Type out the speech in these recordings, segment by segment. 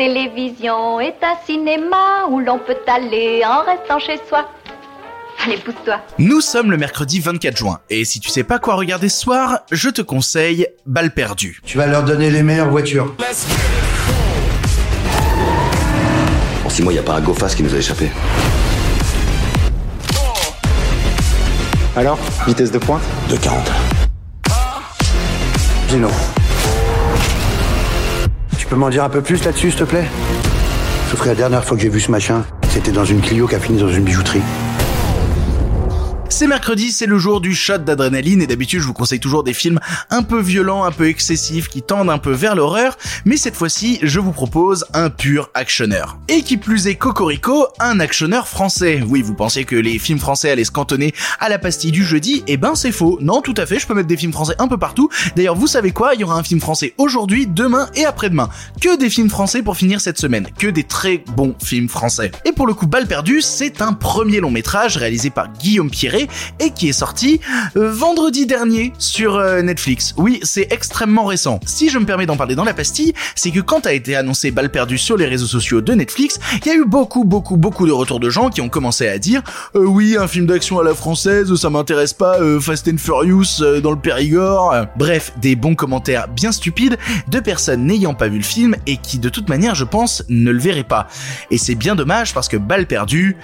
télévision est un cinéma où l'on peut aller en restant chez soi. Allez, pousse-toi. Nous sommes le mercredi 24 juin, et si tu sais pas quoi regarder ce soir, je te conseille Balle perdue. Tu vas leur donner les meilleures voitures. En six mois, y a pas un GoFast qui nous a échappé. Alors, vitesse de pointe? De 40. Gino. Peux m'en dire un peu plus là-dessus, s'il te plaît? Sauf que la dernière fois que j'ai vu ce machin, c'était dans une Clio qui a fini dans une bijouterie. C'est mercredi, c'est le jour du shot d'adrénaline et d'habitude je vous conseille toujours des films un peu violents, un peu excessifs, qui tendent un peu vers l'horreur, mais cette fois-ci je vous propose un pur actionneur. Et qui plus est Cocorico, un actionneur français. Oui, vous pensez que les films français allaient se cantonner à la pastille du jeudi? Eh ben c'est faux. Non, tout à fait, je peux mettre des films français un peu partout. D'ailleurs, vous savez quoi? Il y aura un film français aujourd'hui, demain et après-demain. Que des films français pour finir cette semaine. Que des très bons films français. Et pour le coup, Balle perdue, c'est un premier long métrage réalisé par Guillaume Pierret et qui est sorti euh, vendredi dernier sur euh, Netflix. Oui, c'est extrêmement récent. Si je me permets d'en parler dans la pastille, c'est que quand a été annoncé Balle perdue sur les réseaux sociaux de Netflix, il y a eu beaucoup, beaucoup, beaucoup de retours de gens qui ont commencé à dire euh, oui, un film d'action à la française, ça m'intéresse pas, Fast and Furious dans le Périgord. Bref, des bons commentaires bien stupides de personnes n'ayant pas vu le film et qui de toute manière, je pense, ne le verraient pas. Et c'est bien dommage parce que Balle perdue,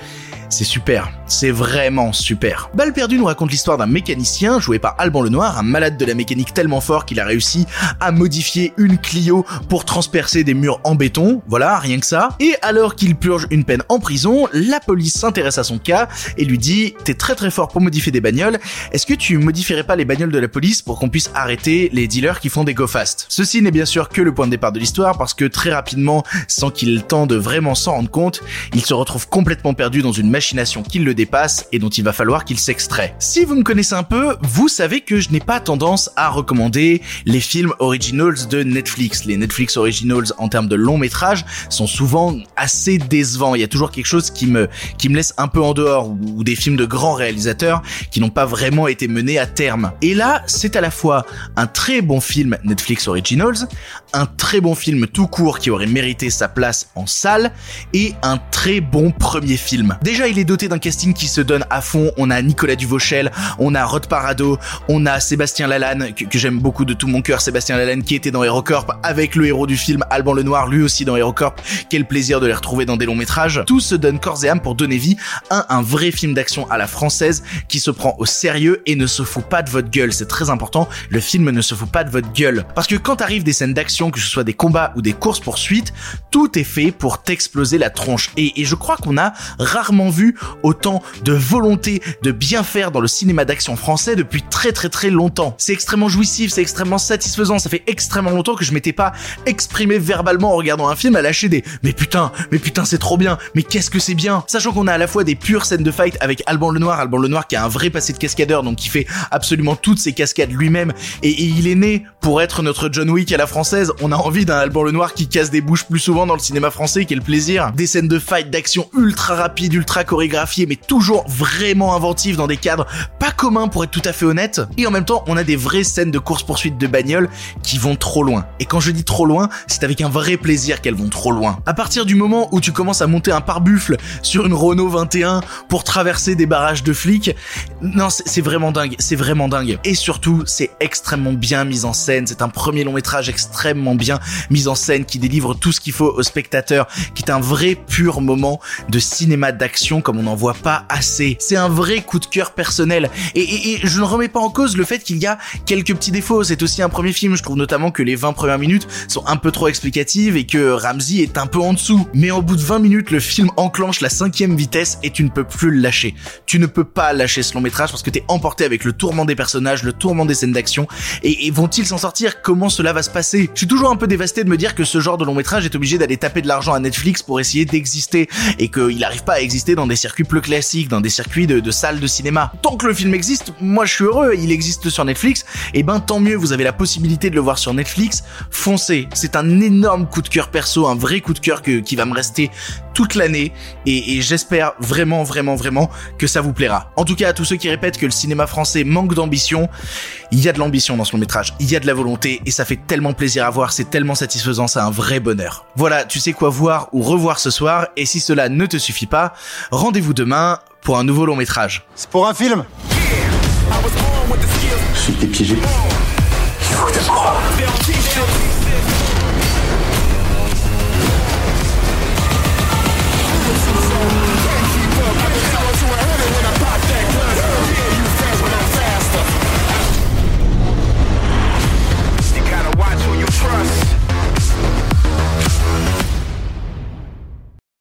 c'est super, c'est vraiment super. Balle perdue nous raconte l'histoire d'un mécanicien joué par Alban Lenoir, un malade de la mécanique tellement fort qu'il a réussi à modifier une Clio pour transpercer des murs en béton, voilà, rien que ça. Et alors qu'il purge une peine en prison, la police s'intéresse à son cas et lui dit "T'es très très fort pour modifier des bagnoles, est-ce que tu modifierais pas les bagnoles de la police pour qu'on puisse arrêter les dealers qui font des go fast? Ceci n'est bien sûr que le point de départ de l'histoire parce que très rapidement, sans qu'il de vraiment s'en rendre compte, il se retrouve complètement perdu dans une machination qui le dépasse et dont il va falloir qu'il s'extrait. Si vous me connaissez un peu, vous savez que je n'ai pas tendance à recommander les films originals de Netflix. Les Netflix originals en termes de long métrage sont souvent assez décevants. Il y a toujours quelque chose qui me, qui me laisse un peu en dehors ou des films de grands réalisateurs qui n'ont pas vraiment été menés à terme. Et là, c'est à la fois un très bon film Netflix Originals, un très bon film tout court qui aurait mérité sa place en salle et un très bon premier film. Déjà, il est doté d'un casting qui se donne à fond. On a Nicolas Duvauchel, on a Rod Parado, on a Sébastien Lalanne, que, j'aime beaucoup de tout mon cœur, Sébastien Lalanne qui était dans HeroCorp avec le héros du film Alban Lenoir, lui aussi dans HeroCorp. Quel plaisir de les retrouver dans des longs métrages. Tout se donne corps et âme pour donner vie à un vrai film d'action à la française qui se prend au sérieux et ne se fout pas de votre gueule. C'est très important. Le film ne se fout pas de votre gueule. Parce que quand arrivent des scènes d'action, que ce soit des combats ou des courses poursuites, tout est fait pour t'exploser la tronche. Et, et je crois qu'on a rarement vu autant de volonté de bien faire dans le cinéma d'action français depuis très très très longtemps. C'est extrêmement jouissif, c'est extrêmement satisfaisant, ça fait extrêmement longtemps que je m'étais pas exprimé verbalement en regardant un film à lâcher des mais putain, mais putain c'est trop bien, mais qu'est-ce que c'est bien Sachant qu'on a à la fois des pures scènes de fight avec Alban Lenoir, Alban Lenoir qui a un vrai passé de cascadeur donc qui fait absolument toutes ses cascades lui-même et, et il est né pour être notre John Wick à la française. On a envie d'un Alban Lenoir qui casse des bouches plus souvent dans le cinéma français, quel plaisir. Des scènes de fight d'action ultra rapides, ultra chorégraphiées mais toujours vraiment inventives dans des cadres pas communs pour être tout à fait honnête. Et en même temps, on a des vraies scènes de course-poursuite de bagnole qui vont trop loin. Et quand je dis trop loin, c'est avec un vrai plaisir qu'elles vont trop loin. À partir du moment où tu commences à monter un pare-buffle sur une Renault 21 pour traverser des barrages de flics, non, c'est vraiment dingue, c'est vraiment dingue. Et surtout, c'est extrêmement bien mis en scène, c'est un premier long métrage extrêmement bien mis en scène qui délivre tout ce qu'il faut au spectateur, qui est un vrai pur moment de cinéma d'action comme on n'en voit pas assez. C'est un vrai coup de cœur personnel. Et, je ne remets pas en cause le fait qu'il y a quelques petits défauts. C'est aussi un premier film. Je trouve notamment que les 20 premières minutes sont un peu trop explicatives et que Ramsey est un peu en dessous. Mais au bout de 20 minutes, le film enclenche la cinquième vitesse et tu ne peux plus le lâcher. Tu ne peux pas lâcher ce long métrage parce que t'es emporté avec le tourment des personnages, le tourment des scènes d'action. Et, et vont-ils s'en sortir? Comment cela va se passer? Je suis toujours un peu dévasté de me dire que ce genre de long métrage est obligé d'aller taper de l'argent à Netflix pour essayer d'exister et qu'il n'arrive pas à exister dans des circuits plus classiques, dans des circuits de, de salles de cinéma. Tant que le film existe, moi je suis heureux, il existe sur Netflix, et ben tant mieux, vous avez la possibilité de le voir sur Netflix, foncez. C'est un énorme coup de cœur perso, un vrai coup de cœur que, qui va me rester toute l'année et, et j'espère vraiment vraiment vraiment que ça vous plaira. En tout cas, à tous ceux qui répètent que le cinéma français manque d'ambition, il y a de l'ambition dans ce long métrage, il y a de la volonté et ça fait tellement plaisir à voir, c'est tellement satisfaisant, c'est un vrai bonheur. Voilà, tu sais quoi voir ou revoir ce soir et si cela ne te suffit pas, rendez-vous demain pour un nouveau long métrage. C'est pour un film? Je suis piégé. Il faut que.